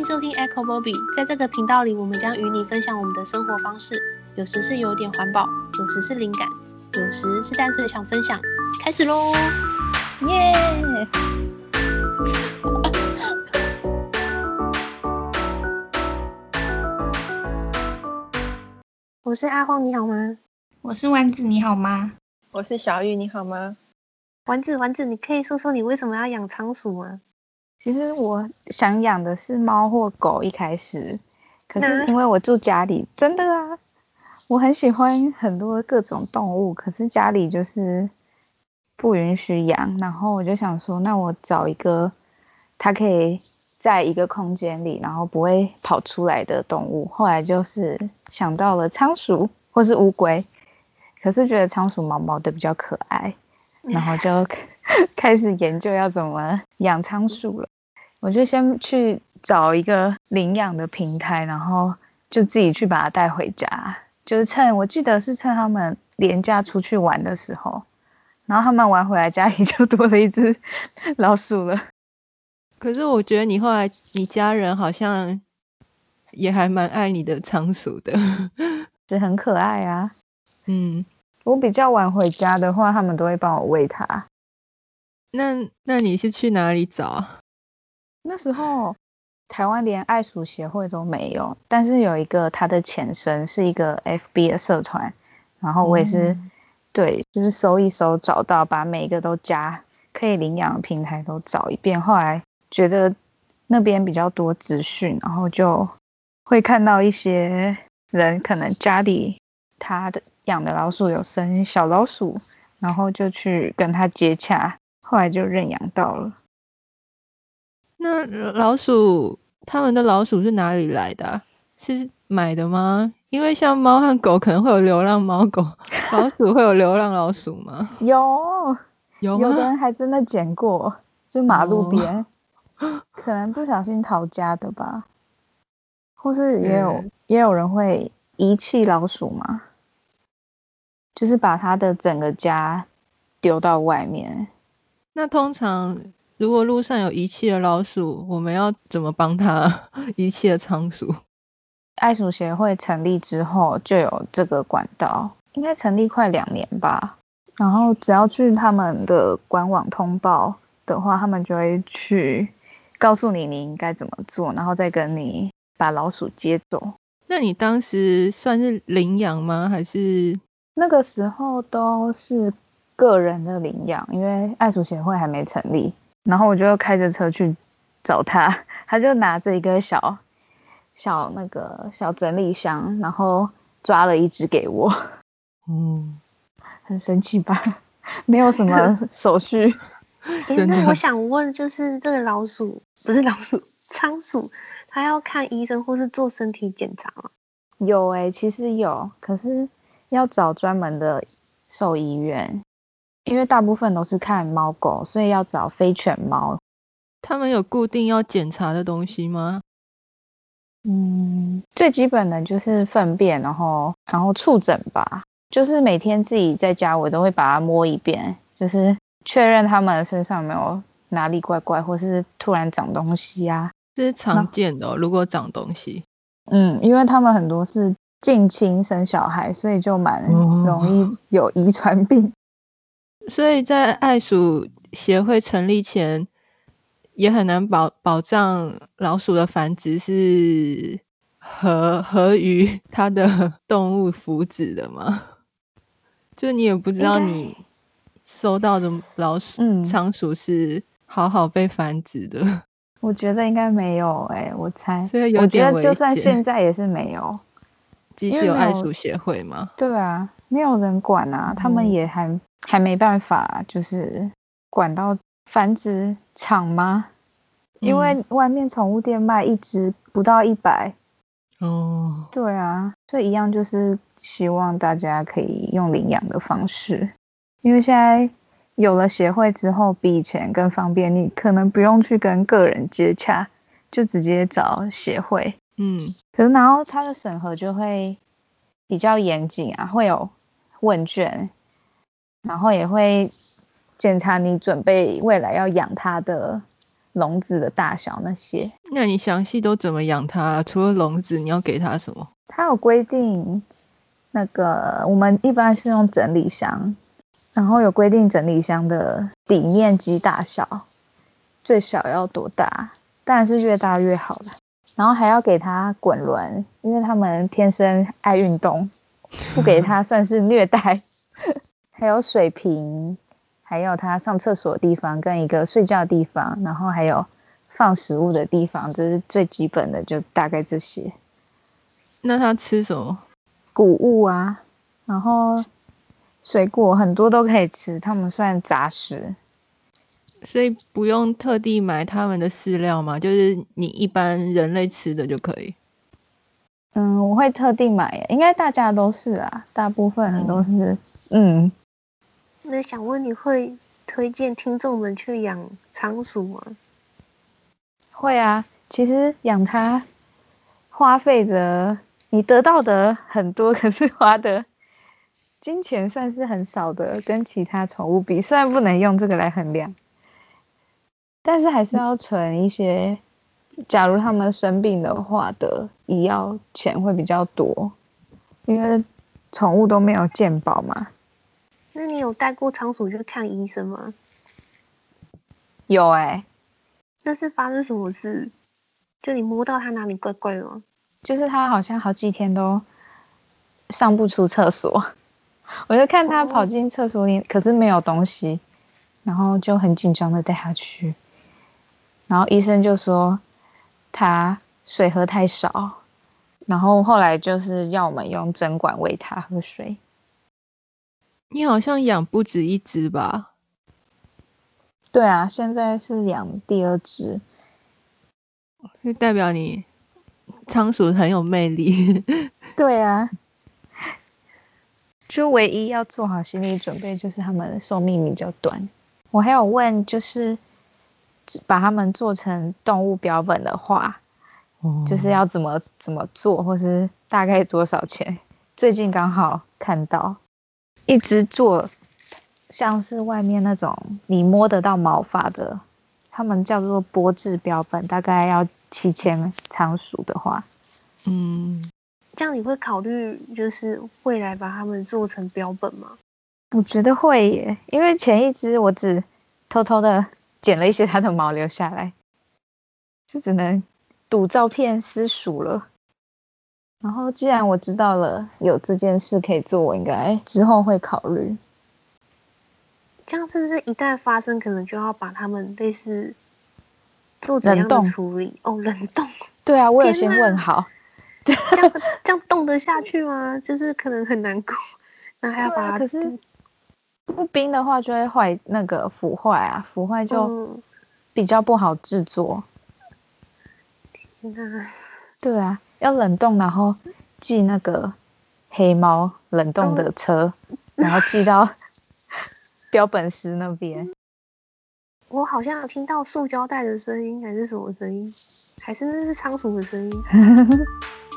迎收听 Echo Bobby，在这个频道里，我们将与你分享我们的生活方式，有时是有点环保，有时是灵感，有时是单纯想分享。开始喽！耶！我是阿荒，你好吗？我是丸子，你好吗？我是小玉，你好吗？丸子，丸子，你可以说说你为什么要养仓鼠吗？其实我想养的是猫或狗，一开始，可是因为我住家里，真的啊，我很喜欢很多各种动物，可是家里就是不允许养，然后我就想说，那我找一个它可以在一个空间里，然后不会跑出来的动物。后来就是想到了仓鼠或是乌龟，可是觉得仓鼠毛毛的比较可爱，然后就。开始研究要怎么养仓鼠了，我就先去找一个领养的平台，然后就自己去把它带回家。就是趁我记得是趁他们连假出去玩的时候，然后他们玩回来，家里 就多了一只老鼠了。可是我觉得你后来你家人好像也还蛮爱你的仓鼠的，是很可爱啊。嗯，我比较晚回家的话，他们都会帮我喂它。那那你是去哪里找？那时候台湾连爱鼠协会都没有，但是有一个它的前身是一个 FB 的社团，然后我也是、嗯、对，就是搜一搜找到，把每一个都加可以领养的平台都找一遍。后来觉得那边比较多资讯，然后就会看到一些人可能家里他的养的老鼠有生小老鼠，然后就去跟他接洽。后来就认养到了。那老鼠，他们的老鼠是哪里来的啊？是买的吗？因为像猫和狗可能会有流浪猫狗，老鼠会有流浪老鼠吗？有，有，有的人还真的捡过，就马路边，哦，可能不小心逃家的吧。或是也有，嗯，也有人会遗弃老鼠嘛，就是把他的整个家丢到外面。那通常，如果路上有遗弃的老鼠，我们要怎么帮他 遗弃的仓鼠？爱鼠协会成立之后就有这个管道，应该成立快两年吧。然后只要去他们的官网通报的话，他们就会去告诉你你应该怎么做，然后再跟你把老鼠接走。那你当时算是领养吗？还是那个时候都是？个人的领养，因为爱鼠协会还没成立，然后我就开着车去找他，他就拿着一个小小那个小整理箱，然后抓了一只给我，嗯，很神奇吧？没有什么 手续。欸，那我想问，就是这个老鼠不是老鼠，仓鼠，它要看医生或是做身体检查吗？有诶、欸，其实有，可是要找专门的兽医院。因为大部分都是看猫狗，所以要找非犬猫。他们有固定要检查的东西吗？嗯，最基本的就是粪便，然后然后触诊吧。就是每天自己在家，我都会把它摸一遍，就是确认他们身上没有哪里怪怪，或是突然长东西呀、啊。这是常见的、哦，如果长东西。嗯，因为他们很多是近亲生小孩，所以就蛮容易有遗传病。嗯所以在爱鼠协会成立前，也很难保保障老鼠的繁殖是合合于 它的 动物福祉的吗？就你也不知道你收到的老鼠仓鼠是好好被繁殖的。我觉得应该没有哎、欸，我猜。所以有点危险。就算现在也是没有。即使有爱鼠协会吗？对啊，没有人管啊，他们也还。嗯还没办法，就是管到繁殖场吗？因为外面宠物店卖一只不到一百。哦，对啊，所以一样就是希望大家可以用领养的方式，因为现在有了协会之后，比以前更方便，你可能不用去跟个人接洽，就直接找协会。嗯，可是然后它的审核就会比较严谨啊，会有问卷。然后也会检查你准备未来要养它的笼子的大小那些。那你详细都怎么养它？除了笼子，你要给它什么？它有规定，那个我们一般是用整理箱，然后有规定整理箱的底面积大小，最小要多大？当然是越大越好了。然后还要给它滚轮，因为它们天生爱运动，不给它 算是虐待。还有水瓶。还有他上厕所的地方，跟一个睡觉的地方，然后还有放食物的地方，这是最基本的，就大概这些。那他吃什么？谷物啊，然后水果很多都可以吃，他们算杂食。所以不用特地买他们的饲料吗？就是你一般人类吃的就可以。嗯，我会特地买，应该大家都是啊，大部分人都是，嗯。嗯那想问你会推荐听众们去养仓鼠吗？会啊，其实养它花费的，你得到的很多，可是花的金钱算是很少的，跟其他宠物比，虽然不能用这个来衡量，但是还是要存一些，假如他们生病的话的医药钱会比较多，因为宠物都没有健保嘛。那你有带过仓鼠去看医生吗？有哎、欸。那是发生什么事？就你摸到它哪里怪怪的吗？就是它好像好几天都上不出厕所，我就看它跑进厕所里，哦、可是没有东西，然后就很紧张的带它去，然后医生就说它水喝太少，然后后来就是要我们用针管喂它喝水。你好像养不止一只吧？对啊，现在是养第二只，就代表你仓鼠很有魅力。对啊，就唯一要做好心理准备，就是它们的寿命比较短。我还有问，就是把它们做成动物标本的话，哦、就是要怎么怎么做，或是大概多少钱？最近刚好看到。一直做像是外面那种你摸得到毛发的，他们叫做玻质标本，大概要七千仓鼠的话，嗯，这样你会考虑就是未来把它们做成标本吗？我觉得会耶，因为前一只我只偷偷的剪了一些它的毛留下来，就只能赌照片私塾了。然后，既然我知道了有这件事可以做，我应该之后会考虑。这样是不是一旦发生，可能就要把他们类似做怎样的处理？哦，冷冻。对啊，我有先问好。这样这样冻得下去吗？就是可能很难过，那还要把它。可是不冰的话就会坏，那个腐坏啊，腐坏就比较不好制作。天哪！对啊。要冷冻，然后寄那个黑猫冷冻的车，嗯、然后寄到 标本师那边。我好像有听到塑胶袋的声音，还是什么声音？还是那是仓鼠的声音？